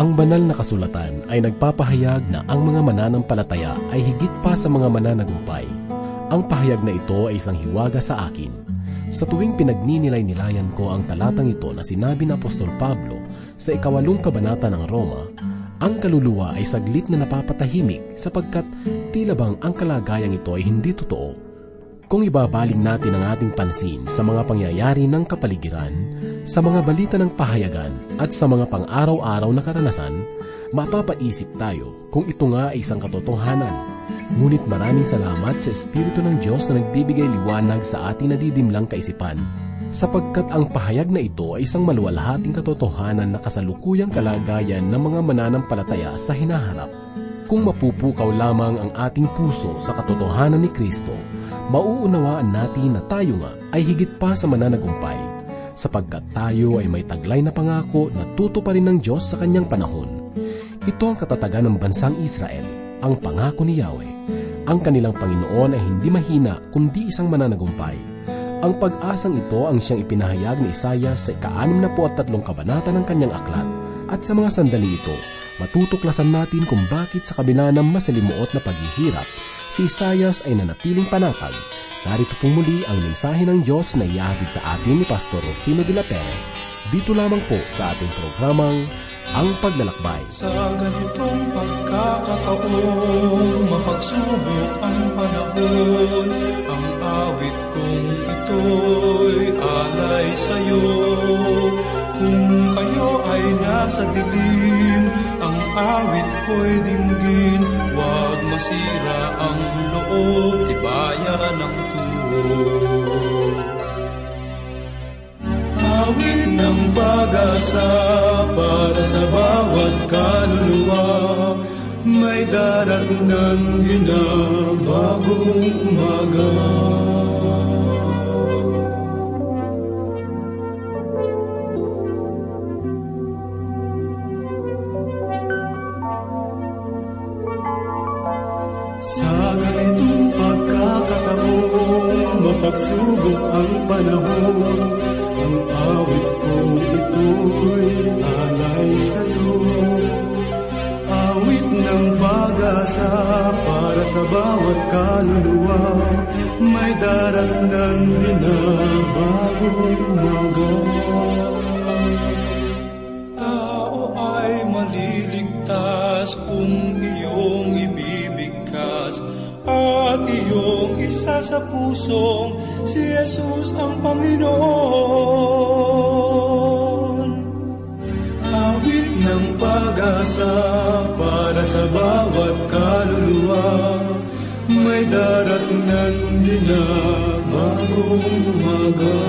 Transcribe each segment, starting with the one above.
Ang banal na kasulatan ay nagpapahayag na ang mga mananampalataya ay higit pa sa mga mananagumpay. Ang pahayag na ito ay isang hiwaga sa akin. Sa tuwing pinagninilay-nilayan ko ang talatang ito na sinabi ng Apostol Pablo sa ikawalong kabanata ng Roma, ang kaluluwa ay saglit na napapatahimik sapagkat tila bang ang kalagayang ito ay hindi totoo. Kung ibabaling natin ang ating pansin sa mga pangyayari ng kapaligiran, sa mga balita ng pahayagan at sa mga pang-araw-araw na karanasan, mapapaisip tayo kung ito nga ay isang katotohanan. Ngunit maraming salamat sa Espiritu ng Diyos na nagbibigay liwanag sa ating nadidimlang kaisipan sapagkat ang pahayag na ito ay isang maluwalhating katotohanan na kasalukuyang kalagayan ng mga mananampalataya sa hinaharap. Kung mapupukaw lamang ang ating puso sa katotohanan ni Kristo, mauunawaan natin na tayo nga ay higit pa sa mananagumpay, sapagkat tayo ay may taglay na pangako na tuto pa rin ng Diyos sa kanyang panahon. Ito ang katatagan ng bansang Israel, ang pangako ni Yahweh. Ang kanilang Panginoon ay hindi mahina kundi isang mananagumpay ang pag-asang ito ang siyang ipinahayag ni Isayas sa ika-anim na po at tatlong kabanata ng kanyang aklat. At sa mga sandali ito, matutuklasan natin kung bakit sa kabila ng masalimuot na paghihirap, si Isayas ay nanatiling panatag. Narito po muli ang mensahe ng Diyos na iyahatid sa atin ni Pastor Rufino de la Pere. Dito lamang po sa ating programang Ang Paglalakbay. Sa ganitong pagkakataon, mapagsubok ang panahon, ang awit kong ito'y alay sa'yo. Nasa dilim, ang awit ko'y dinggin, huwag masira ang loob, tibayan ng tuhod. Awit ng pag-asa para sa bawat kaluluwa, may daratnan ginabagong umaga. Mapagsubok ang panahon, ang awit kong ito'y alay sa'yo. Awit ng pag-asa para sa bawat kaluluwa, may darat ng dinabagong umaga. Tao ay maliligtas kung iyong ibibigkas at iyong isa sa pusong si Jesus ang Panginoon. Awit ng pag-asa para sa bawat kaluluwa, may darat ng dinabagong umaga.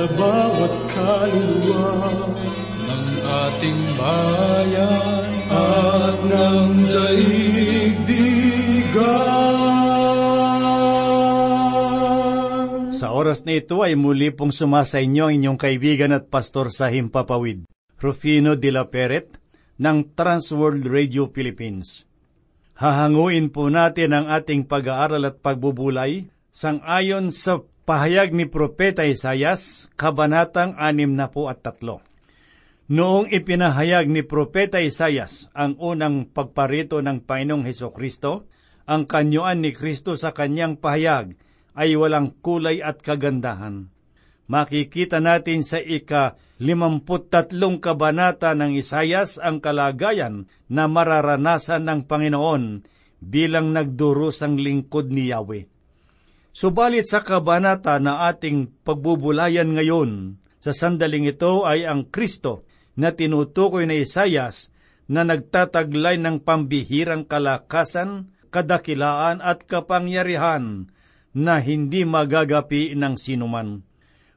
Sa bawat kaluluwa ng ating bayan at ng daigdigan. Sa oras na ito ay muli pong sumasa inyo ang inyong kaibigan at pastor sa Himpapawid, Rufino de la Peret, ng Transworld Radio Philippines. Hahanguin po natin ang ating pag-aaral at pagbubulay sang-ayon sa pahayag ni Propeta Isayas, Kabanatang 6 na po at tatlo. Noong ipinahayag ni Propeta Isayas ang unang pagparito ng Panginoong Heso Kristo, ang kanyuan ni Kristo sa kanyang pahayag ay walang kulay at kagandahan. Makikita natin sa ika limamputatlong kabanata ng Isayas ang kalagayan na mararanasan ng Panginoon bilang nagdurusang lingkod ni Yahweh. Subalit sa kabanata na ating pagbubulayan ngayon, sa sandaling ito ay ang Kristo na tinutukoy na Isayas na nagtataglay ng pambihirang kalakasan, kadakilaan at kapangyarihan na hindi magagapi ng sinuman.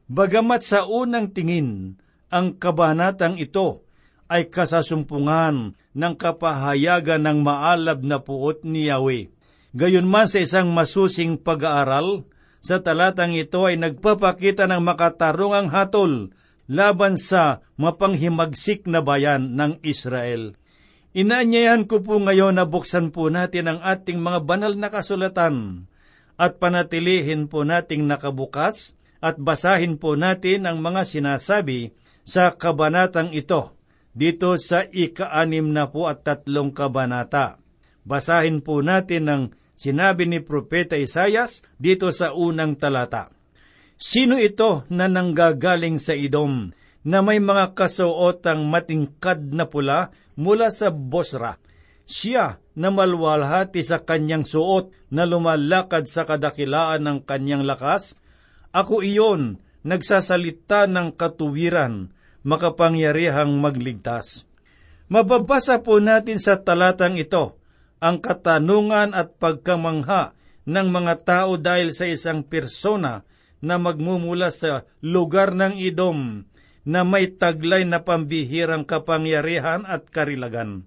Bagamat sa unang tingin, ang kabanatang ito ay kasasumpungan ng kapahayagan ng maalab na puot ni Yahweh. Gayunman sa isang masusing pag-aaral, sa talatang ito ay nagpapakita ng makatarungang hatol laban sa mapanghimagsik na bayan ng Israel. Inaanyayan ko po ngayon na buksan po natin ang ating mga banal na kasulatan at panatilihin po nating nakabukas at basahin po natin ang mga sinasabi sa kabanatang ito dito sa ika-anim na po at tatlong kabanata. Basahin po natin ang sinabi ni Propeta Isayas dito sa unang talata. Sino ito na nanggagaling sa idom na may mga kasuotang matingkad na pula mula sa Bosra. Siya na malwalhati sa kanyang suot na lumalakad sa kadakilaan ng kanyang lakas. Ako iyon, nagsasalita ng katuwiran, makapangyarihang magligtas. Mababasa po natin sa talatang ito ang katanungan at pagkamangha ng mga tao dahil sa isang persona na magmumula sa lugar ng Idom na may taglay na pambihirang kapangyarihan at karilagan.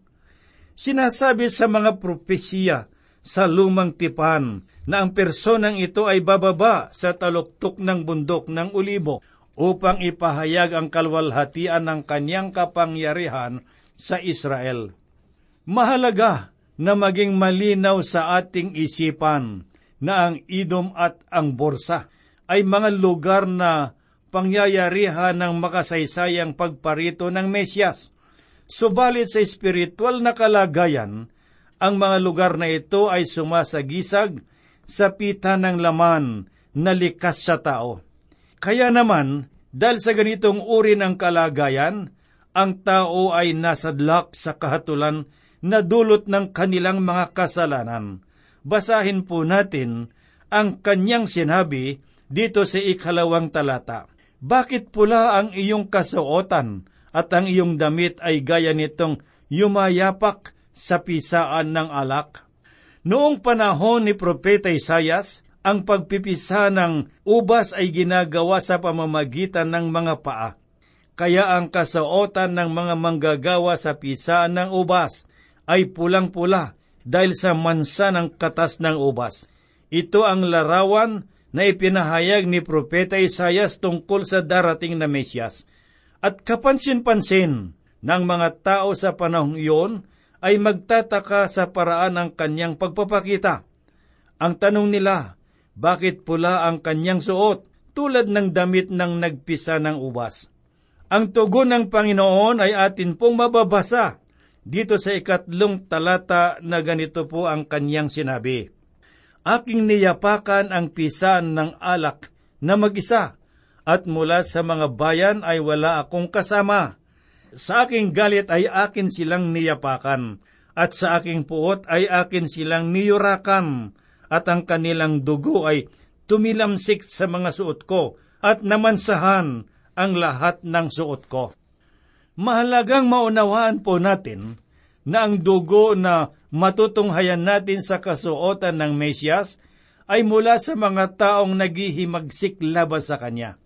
Sinasabi sa mga propesya sa lumang tipan na ang personang ito ay bababa sa taluktok ng bundok ng ulibo upang ipahayag ang kalwalhatian ng kanyang kapangyarihan sa Israel. Mahalaga na maging malinaw sa ating isipan na ang idom at ang borsa ay mga lugar na pangyayarihan ng makasaysayang pagparito ng Mesyas. Subalit sa espiritual na kalagayan, ang mga lugar na ito ay sumasagisag sa pita ng laman na likas sa tao. Kaya naman, dahil sa ganitong uri ng kalagayan, ang tao ay nasadlak sa kahatulan na dulot ng kanilang mga kasalanan. Basahin po natin ang kanyang sinabi dito sa ikalawang talata. Bakit pula ang iyong kasuotan at ang iyong damit ay gaya nitong yumayapak sa pisaan ng alak? Noong panahon ni Propeta Isayas, ang pagpipisa ng ubas ay ginagawa sa pamamagitan ng mga paa. Kaya ang kasuotan ng mga manggagawa sa pisaan ng ubas ay pulang-pula dahil sa mansa ng katas ng ubas. Ito ang larawan na ipinahayag ni Propeta Isayas tungkol sa darating na Mesyas. At kapansin-pansin ng mga tao sa panahong iyon ay magtataka sa paraan ng kanyang pagpapakita. Ang tanong nila, bakit pula ang kanyang suot tulad ng damit ng nagpisa ng ubas? Ang tugon ng Panginoon ay atin pong mababasa dito sa ikatlong talata na ganito po ang kanyang sinabi. Aking niyapakan ang pisan ng alak na mag-isa, at mula sa mga bayan ay wala akong kasama. Sa aking galit ay akin silang niyapakan, at sa aking puot ay akin silang niyurakan, at ang kanilang dugo ay tumilamsik sa mga suot ko, at namansahan ang lahat ng suot ko. Mahalagang maunawaan po natin na ang dugo na matutunghayan natin sa kasuotan ng Mesyas ay mula sa mga taong naghihimagsik laban sa Kanya.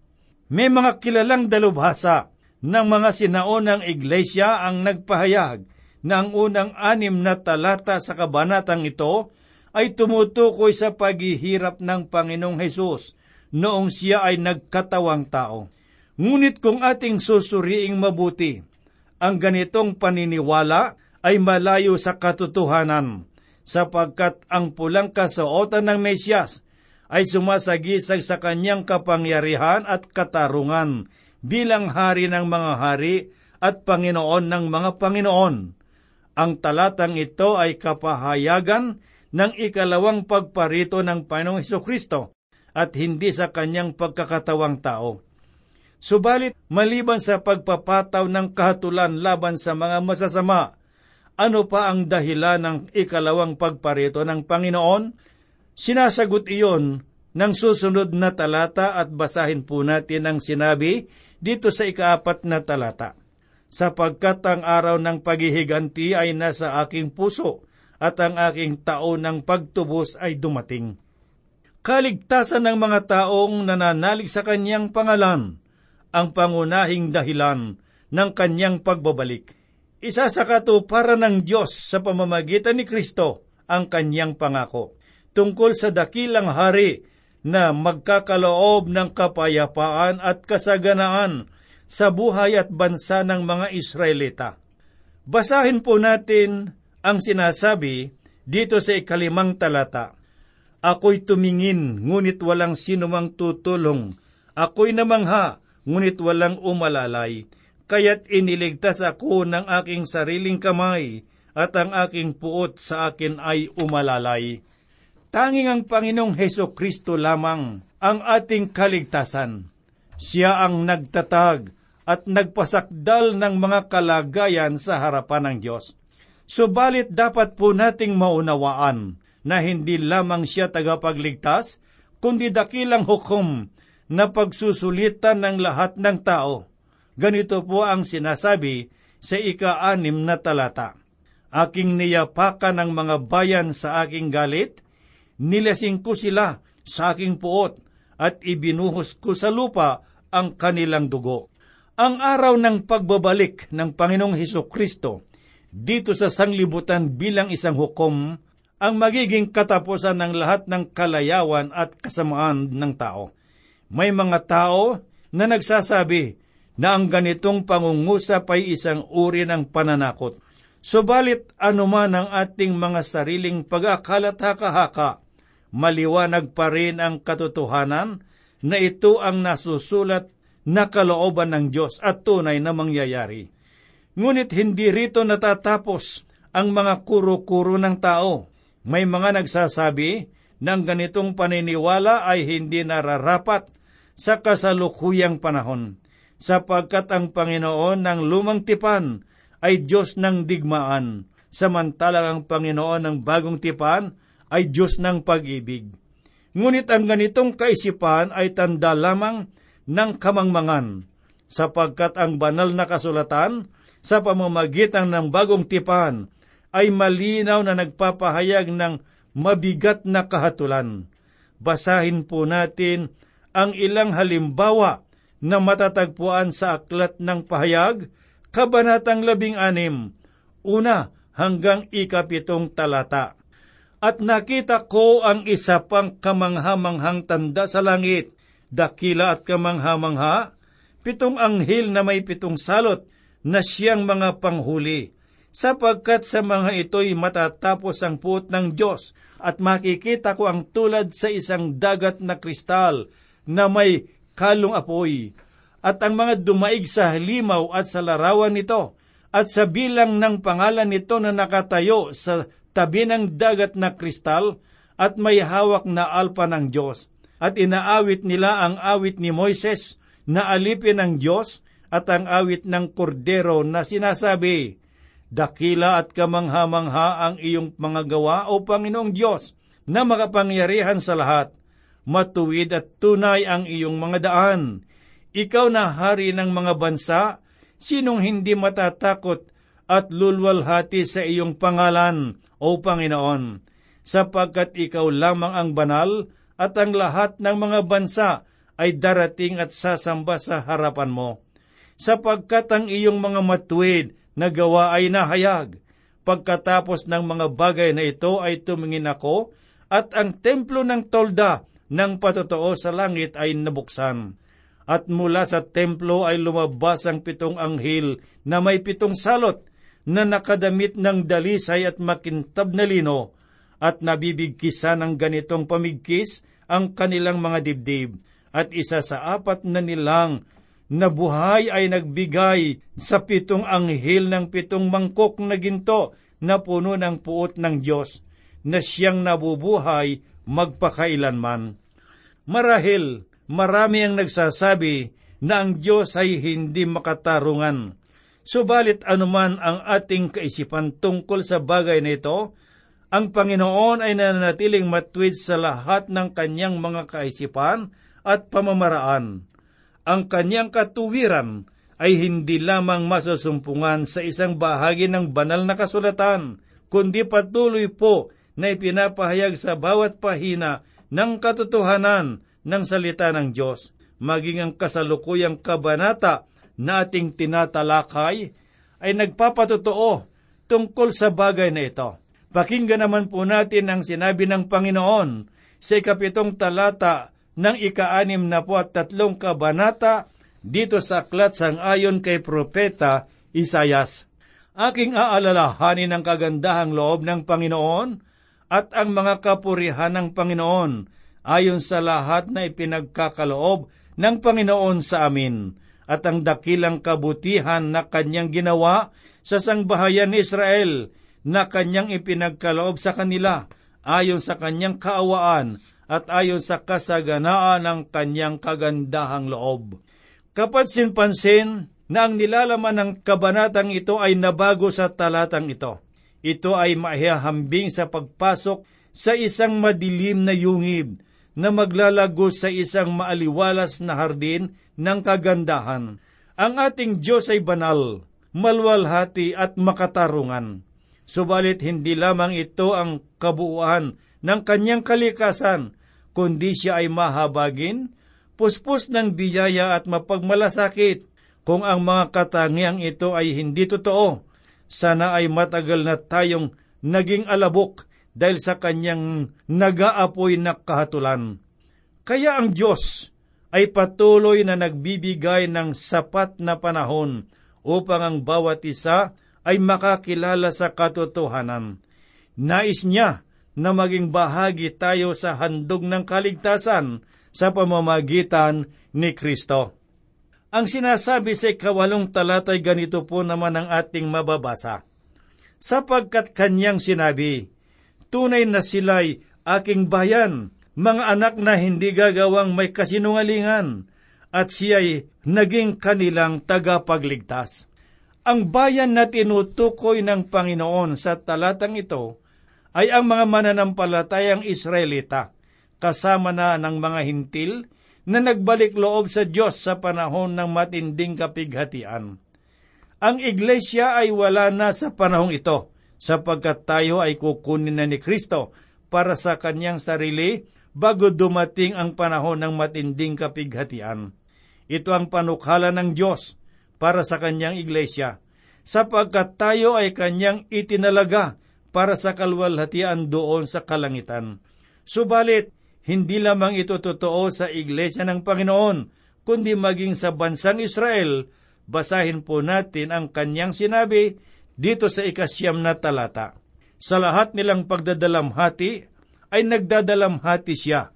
May mga kilalang dalubhasa ng mga sinaunang iglesia ang nagpahayag na ang unang anim na talata sa kabanatang ito ay tumutukoy sa paghihirap ng Panginoong Hesus noong siya ay nagkatawang tao. Ngunit kung ating susuriing mabuti, ang ganitong paniniwala ay malayo sa katotohanan, sapagkat ang pulang kasuotan ng Mesyas ay sumasagisag sa kanyang kapangyarihan at katarungan bilang hari ng mga hari at Panginoon ng mga Panginoon. Ang talatang ito ay kapahayagan ng ikalawang pagparito ng Panginoong Heso Kristo at hindi sa kanyang pagkakatawang tao. Subalit, maliban sa pagpapataw ng kahatulan laban sa mga masasama, ano pa ang dahilan ng ikalawang pagparito ng Panginoon? Sinasagot iyon ng susunod na talata at basahin po natin ang sinabi dito sa ikaapat na talata. Sapagkat ang araw ng paghihiganti ay nasa aking puso at ang aking taon ng pagtubos ay dumating. Kaligtasan ng mga taong nananalig sa kanyang pangalan, ang pangunahing dahilan ng kanyang pagbabalik isa sa katuparan ng Diyos sa pamamagitan ni Kristo ang kanyang pangako tungkol sa dakilang hari na magkakaloob ng kapayapaan at kasaganaan sa buhay at bansa ng mga Israelita. Basahin po natin ang sinasabi dito sa ikalimang talata. Ako'y tumingin, ngunit walang sinumang tutulong. Ako'y namangha, ngunit walang umalalay. Kaya't iniligtas ako ng aking sariling kamay, at ang aking puot sa akin ay umalalay. Tanging ang Panginoong Heso Kristo lamang ang ating kaligtasan. Siya ang nagtatag at nagpasakdal ng mga kalagayan sa harapan ng Diyos. Subalit dapat po nating maunawaan na hindi lamang siya tagapagligtas, kundi dakilang hukom na pagsusulitan ng lahat ng tao. Ganito po ang sinasabi sa ika-anim na talata. Aking niyapakan ng mga bayan sa aking galit, nilasing ko sila sa aking puot, at ibinuhos ko sa lupa ang kanilang dugo. Ang araw ng pagbabalik ng Panginoong Heso Kristo dito sa sanglibutan bilang isang hukom ang magiging katapusan ng lahat ng kalayawan at kasamaan ng tao. May mga tao na nagsasabi na ang ganitong pangungusap ay isang uri ng pananakot. Subalit anuman ang ating mga sariling pag-akalat haka-haka, maliwanag pa rin ang katotohanan na ito ang nasusulat na kalooban ng Diyos at tunay na mangyayari. Ngunit hindi rito natatapos ang mga kuro-kuro ng tao. May mga nagsasabi na ang ganitong paniniwala ay hindi nararapat sa kasalukuyang panahon, sapagkat ang Panginoon ng lumang tipan ay Diyos ng digmaan, samantalang ang Panginoon ng bagong tipan ay Diyos ng pag-ibig. Ngunit ang ganitong kaisipan ay tanda lamang ng kamangmangan, sapagkat ang banal na kasulatan sa pamamagitan ng bagong tipan ay malinaw na nagpapahayag ng mabigat na kahatulan. Basahin po natin ang ilang halimbawa na matatagpuan sa aklat ng pahayag, Kabanatang labing anim, una hanggang ikapitong talata. At nakita ko ang isa pang kamanghamanghang tanda sa langit, dakila at kamanghamangha, pitong anghel na may pitong salot na siyang mga panghuli, sapagkat sa mga ito'y matatapos ang puot ng Diyos at makikita ko ang tulad sa isang dagat na kristal na may kalong apoy, at ang mga dumaig sa halimaw at sa larawan nito, at sa bilang ng pangalan nito na nakatayo sa tabi ng dagat na kristal at may hawak na alpa ng Diyos. At inaawit nila ang awit ni Moises na alipin ng Diyos at ang awit ng kordero na sinasabi, Dakila at kamangha-mangha ang iyong mga gawa o Panginoong Diyos na makapangyarihan sa lahat. Matuwid at tunay ang iyong mga daan. Ikaw na hari ng mga bansa, sinong hindi matatakot at lulwalhati sa iyong pangalan o Panginoon, sapagkat ikaw lamang ang banal at ang lahat ng mga bansa ay darating at sasamba sa harapan mo. Sapagkat ang iyong mga matuwid na gawa ay nahayag. Pagkatapos ng mga bagay na ito ay tumingin ako at ang templo ng tolda ng patotoo sa langit ay nabuksan. At mula sa templo ay lumabas ang pitong anghel na may pitong salot na nakadamit ng dalisay at makintab na lino at nabibigkisa ng ganitong pamigkis ang kanilang mga dibdib at isa sa apat na nilang na buhay ay nagbigay sa pitong anghel ng pitong mangkok na ginto na puno ng puot ng Diyos na siyang nabubuhay magpakailanman. Marahil, marami ang nagsasabi na ang Diyos ay hindi makatarungan Subalit anuman ang ating kaisipan tungkol sa bagay na ito, ang Panginoon ay nananatiling matwid sa lahat ng kanyang mga kaisipan at pamamaraan. Ang kanyang katuwiran ay hindi lamang masusumpungan sa isang bahagi ng banal na kasulatan, kundi patuloy po na ipinapahayag sa bawat pahina ng katotohanan ng salita ng Diyos, maging ang kasalukuyang kabanata na ating tinatalakay ay nagpapatotoo tungkol sa bagay na ito. Pakinggan naman po natin ang sinabi ng Panginoon sa ikapitong talata ng ika-anim na po at tatlong kabanata dito sa aklat sang ayon kay Propeta Isayas. Aking aalalahanin ang kagandahang loob ng Panginoon at ang mga kapurihan ng Panginoon ayon sa lahat na ipinagkakaloob ng Panginoon sa amin at ang dakilang kabutihan na kanyang ginawa sa sangbahayan ni Israel na kanyang ipinagkaloob sa kanila ayon sa kanyang kaawaan at ayon sa kasaganaan ng kanyang kagandahang loob. Kapansin-pansin na ang nilalaman ng kabanatang ito ay nabago sa talatang ito. Ito ay mahihambing sa pagpasok sa isang madilim na yungib na maglalago sa isang maaliwalas na hardin ng kagandahan. Ang ating Diyos ay banal, malwalhati at makatarungan. Subalit hindi lamang ito ang kabuuan ng kanyang kalikasan, kundi siya ay mahabagin, puspos ng biyaya at mapagmalasakit. Kung ang mga katangiang ito ay hindi totoo, sana ay matagal na tayong naging alabok dahil sa kanyang nagaapoy na kahatulan. Kaya ang Diyos ay patuloy na nagbibigay ng sapat na panahon upang ang bawat isa ay makakilala sa katotohanan. Nais niya na maging bahagi tayo sa handog ng kaligtasan sa pamamagitan ni Kristo. Ang sinasabi sa ikawalong talatay ganito po naman ang ating mababasa. Sapagkat kanyang sinabi, Tunay na sila'y aking bayan, mga anak na hindi gagawang may kasinungalingan, at siya'y naging kanilang tagapagligtas. Ang bayan na tinutukoy ng Panginoon sa talatang ito ay ang mga mananampalatayang Israelita kasama na ng mga hintil na nagbalik loob sa Diyos sa panahon ng matinding kapighatian. Ang iglesia ay wala na sa panahong ito, sapagkat tayo ay kukunin na ni Kristo para sa kanyang sarili bago dumating ang panahon ng matinding kapighatian. Ito ang panukhala ng Diyos para sa kanyang iglesia, sapagkat tayo ay kanyang itinalaga para sa kalwalhatian doon sa kalangitan. Subalit, hindi lamang ito totoo sa Iglesia ng Panginoon, kundi maging sa bansang Israel. Basahin po natin ang kanyang sinabi dito sa ikasyam na talata. Sa lahat nilang pagdadalamhati ay nagdadalamhati siya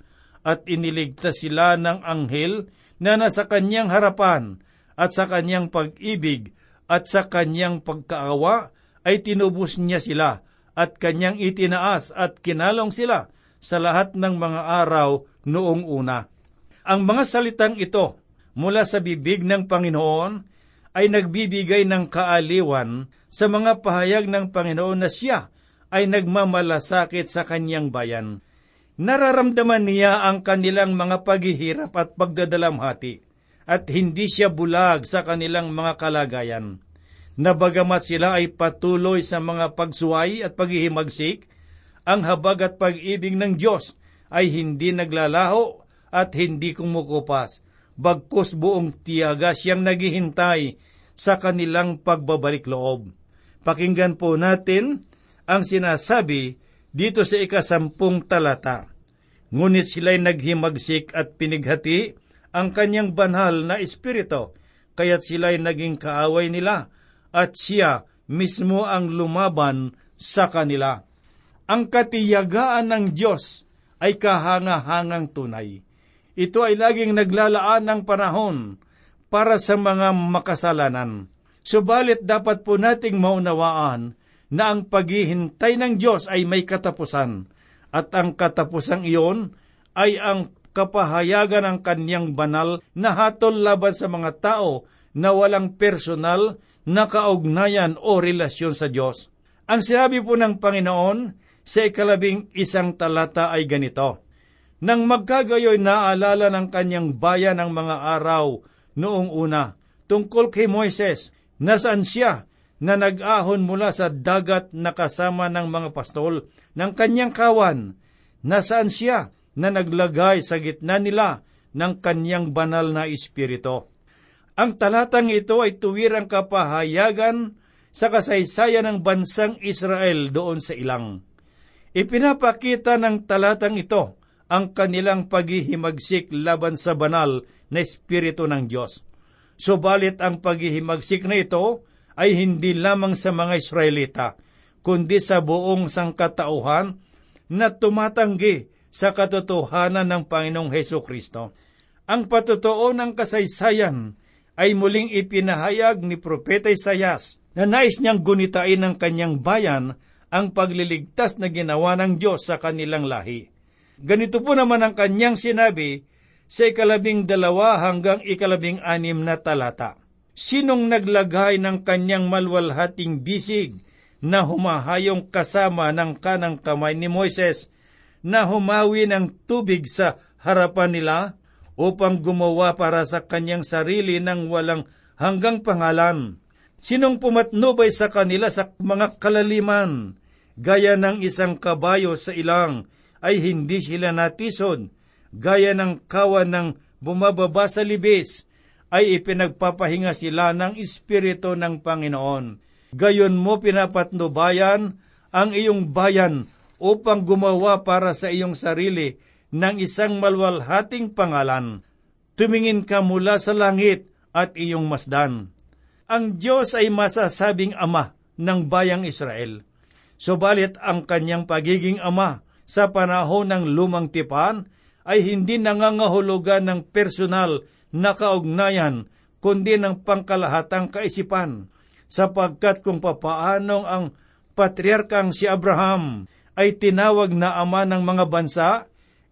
at iniligtas sila ng anghel na nasa kanyang harapan at sa kanyang pag-ibig at sa kanyang pagkaawa ay tinubos niya sila at kanyang itinaas at kinalong sila sa lahat ng mga araw noong una. Ang mga salitang ito mula sa bibig ng Panginoon ay nagbibigay ng kaaliwan sa mga pahayag ng Panginoon na siya ay nagmamalasakit sa kanyang bayan. Nararamdaman niya ang kanilang mga paghihirap at pagdadalamhati at hindi siya bulag sa kanilang mga kalagayan. Nabagamat sila ay patuloy sa mga pagsuway at paghihimagsik, ang habag at pag-ibig ng Diyos ay hindi naglalaho at hindi kumukupas, bagkus buong tiyaga siyang naghihintay sa kanilang pagbabalik loob. Pakinggan po natin ang sinasabi dito sa ikasampung talata. Ngunit sila'y naghimagsik at pinighati ang kanyang banal na espiritu, kaya't sila'y naging kaaway nila at siya mismo ang lumaban sa kanila. Ang katiyagaan ng Diyos ay kahangahangang tunay. Ito ay laging naglalaan ng panahon para sa mga makasalanan. Subalit dapat po nating maunawaan na ang paghihintay ng Diyos ay may katapusan, at ang katapusang iyon ay ang kapahayagan ng kanyang banal na hatol laban sa mga tao na walang personal na kaugnayan o relasyon sa Diyos. Ang sinabi po ng Panginoon sa ikalabing isang talata ay ganito, Nang magkagayoy naalala ng kanyang bayan ang mga araw noong una, tungkol kay Moises, nasaan siya na nag-ahon mula sa dagat na kasama ng mga pastol ng kanyang kawan, nasaan siya na naglagay sa gitna nila ng kanyang banal na espiritu. Ang talatang ito ay tuwirang kapahayagan sa kasaysayan ng bansang Israel doon sa ilang. Ipinapakita ng talatang ito ang kanilang paghihimagsik laban sa banal na Espiritu ng Diyos. Subalit ang paghihimagsik na ito ay hindi lamang sa mga Israelita, kundi sa buong sangkatauhan na tumatanggi sa katotohanan ng Panginoong Heso Kristo. Ang patotoo ng kasaysayan ay muling ipinahayag ni Propeta Isayas na nais niyang gunitain ng kanyang bayan ang pagliligtas na ginawa ng Diyos sa kanilang lahi. Ganito po naman ang kanyang sinabi sa ikalabing dalawa hanggang ikalabing anim na talata. Sinong naglagay ng kanyang malwalhating bisig na humahayong kasama ng kanang kamay ni Moises na humawi ng tubig sa harapan nila upang gumawa para sa kanyang sarili ng walang hanggang pangalan? Sinong pumatnubay sa kanila sa mga kalaliman, gaya ng isang kabayo sa ilang, ay hindi sila natisod, gaya ng kawan ng bumababa sa libis, ay ipinagpapahinga sila ng Espiritu ng Panginoon. Gayon mo pinapatnubayan ang iyong bayan upang gumawa para sa iyong sarili ng isang malwalhating pangalan. Tumingin ka mula sa langit at iyong masdan. Ang Diyos ay masasabing ama ng bayang Israel. Subalit ang kanyang pagiging ama sa panahon ng lumang tipan ay hindi nangangahulugan ng personal na kaugnayan kundi ng pangkalahatang kaisipan sapagkat kung papaanong ang patriarkang si Abraham ay tinawag na ama ng mga bansa,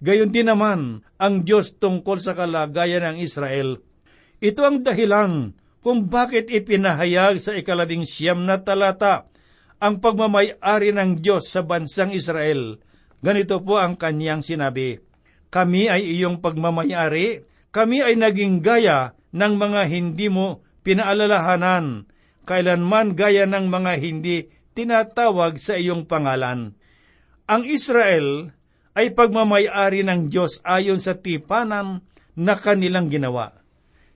gayon din naman ang Diyos tungkol sa kalagayan ng Israel. Ito ang dahilan kung bakit ipinahayag sa ikalabing siyam na talata ang pagmamayari ng Diyos sa bansang Israel Ganito po ang kanyang sinabi, Kami ay iyong pagmamayari, kami ay naging gaya ng mga hindi mo pinaalalahanan, kailanman gaya ng mga hindi tinatawag sa iyong pangalan. Ang Israel ay pagmamayari ng Diyos ayon sa tipanan na kanilang ginawa.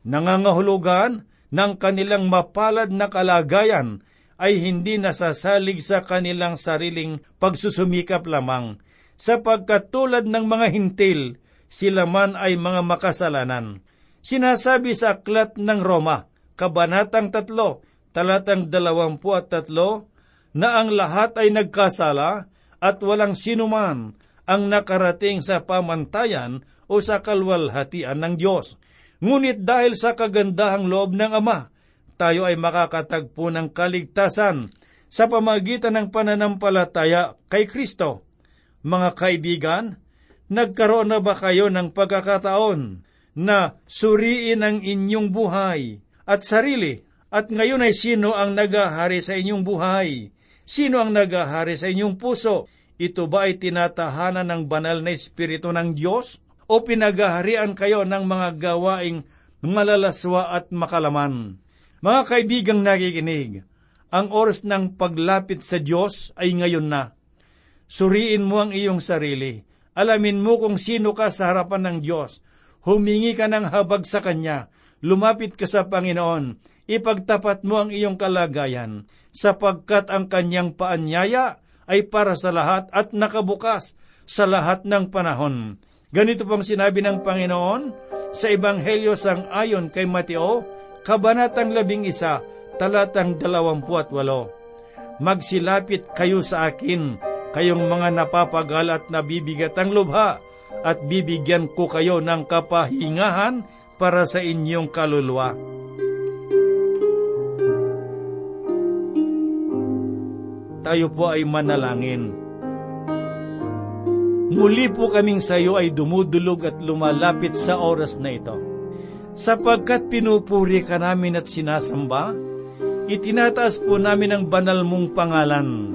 Nangangahulugan ng kanilang mapalad na kalagayan ay hindi nasasalig sa kanilang sariling pagsusumikap lamang, sapagkat tulad ng mga hintil, sila man ay mga makasalanan. Sinasabi sa aklat ng Roma, Kabanatang 3, talatang 23, na ang lahat ay nagkasala at walang sinuman ang nakarating sa pamantayan o sa kalwalhatian ng Diyos. Ngunit dahil sa kagandahang loob ng Ama, tayo ay makakatagpo ng kaligtasan sa pamagitan ng pananampalataya kay Kristo mga kaibigan, nagkaroon na ba kayo ng pagkakataon na suriin ang inyong buhay at sarili at ngayon ay sino ang nagahari sa inyong buhay? Sino ang nagahari sa inyong puso? Ito ba ay tinatahanan ng banal na Espiritu ng Diyos? O pinagaharian kayo ng mga gawaing malalaswa at makalaman? Mga kaibigang nakikinig, ang oras ng paglapit sa Diyos ay ngayon na. Suriin mo ang iyong sarili. Alamin mo kung sino ka sa harapan ng Diyos. Humingi ka ng habag sa Kanya. Lumapit ka sa Panginoon. Ipagtapat mo ang iyong kalagayan, sapagkat ang Kanyang paanyaya ay para sa lahat at nakabukas sa lahat ng panahon. Ganito pang sinabi ng Panginoon sa Ebanghelyo sang ayon kay Mateo, Kabanatang labing isa, talatang dalawampuat walo. Magsilapit kayo sa akin kayong mga napapagal at nabibigat ang lubha, at bibigyan ko kayo ng kapahingahan para sa inyong kaluluwa. Tayo po ay manalangin. Muli po kaming sa iyo ay dumudulog at lumalapit sa oras na ito. Sapagkat pinupuri ka namin at sinasamba, itinataas po namin ang banal mong pangalan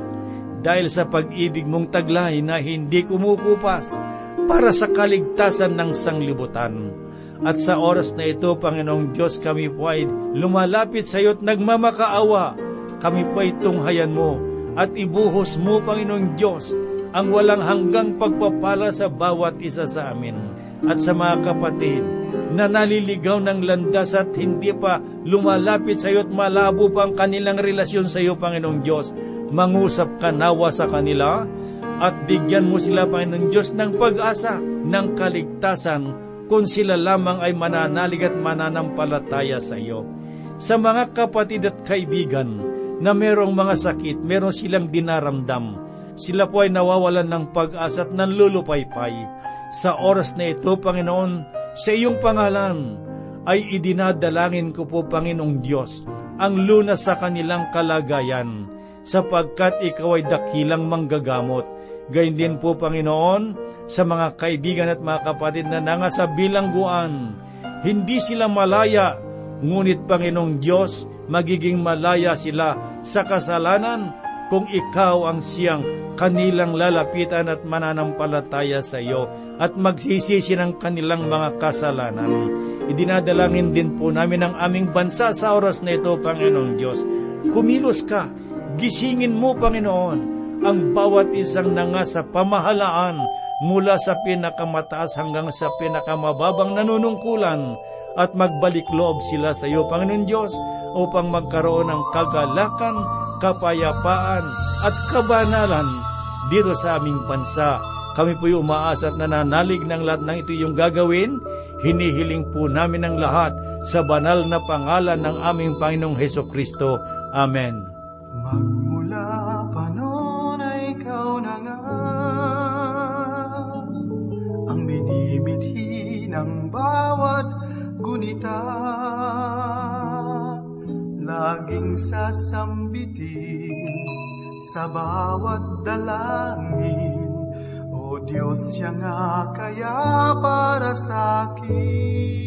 dahil sa pag-ibig mong taglay na hindi kumukupas para sa kaligtasan ng sanglibutan. At sa oras na ito, Panginoong Diyos, kami po ay lumalapit sa iyo at nagmamakaawa. Kami po ay tunghayan mo at ibuhos mo, Panginoong Diyos, ang walang hanggang pagpapala sa bawat isa sa amin. At sa mga kapatid na naliligaw ng landas at hindi pa lumalapit sa iyo at malabo pa ang kanilang relasyon sa iyo, Panginoong Diyos, mangusap ka nawa sa kanila at bigyan mo sila, Panginoon Diyos, ng pag-asa ng kaligtasan kung sila lamang ay mananalig at mananampalataya sa iyo. Sa mga kapatid at kaibigan na merong mga sakit, meron silang dinaramdam, sila po ay nawawalan ng pag-asa at nanlulupaypay. Sa oras na ito, Panginoon, sa iyong pangalan, ay idinadalangin ko po, Panginoong Diyos, ang lunas sa kanilang kalagayan, sapagkat ikaw ay dakilang manggagamot. Gayun din po, Panginoon, sa mga kaibigan at mga kapatid na nangasa bilangguan. Hindi sila malaya, ngunit Panginoong Diyos, magiging malaya sila sa kasalanan kung ikaw ang siyang kanilang lalapitan at mananampalataya sa iyo at magsisisi ng kanilang mga kasalanan. Idinadalangin din po namin ang aming bansa sa oras na ito, Panginoong Diyos. Kumilos ka, gisingin mo, Panginoon, ang bawat isang nanga sa pamahalaan mula sa pinakamataas hanggang sa pinakamababang nanunungkulan at magbalik loob sila sa iyo, Panginoon Diyos, upang magkaroon ng kagalakan, kapayapaan at kabanalan dito sa aming bansa. Kami po'y umaasa at nananalig ng lahat ng ito yung gagawin. Hinihiling po namin ang lahat sa banal na pangalan ng aming Panginoong Heso Kristo. Amen. Magmula pa noon ay ikaw na nga ang binimithi ng bawat gunita laging sasambitin sa bawat dalangin O Diyos siya nga kaya para sa akin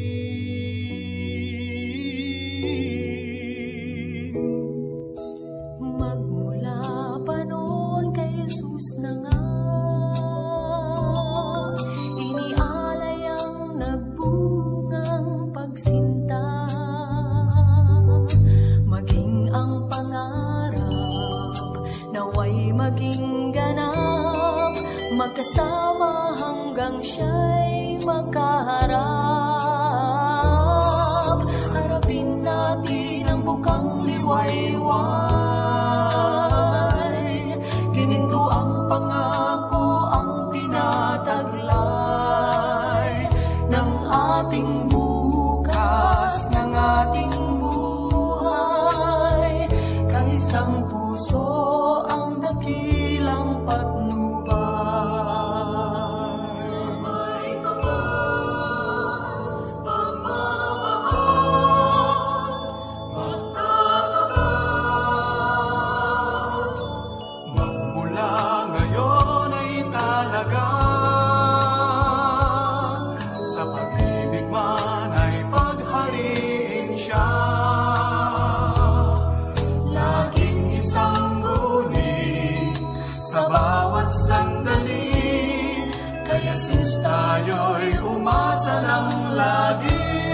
siya'y makaharap Harapin natin ang bukang liwayway. Gininto ang pangako Jesus tayo'y umasa ng lagi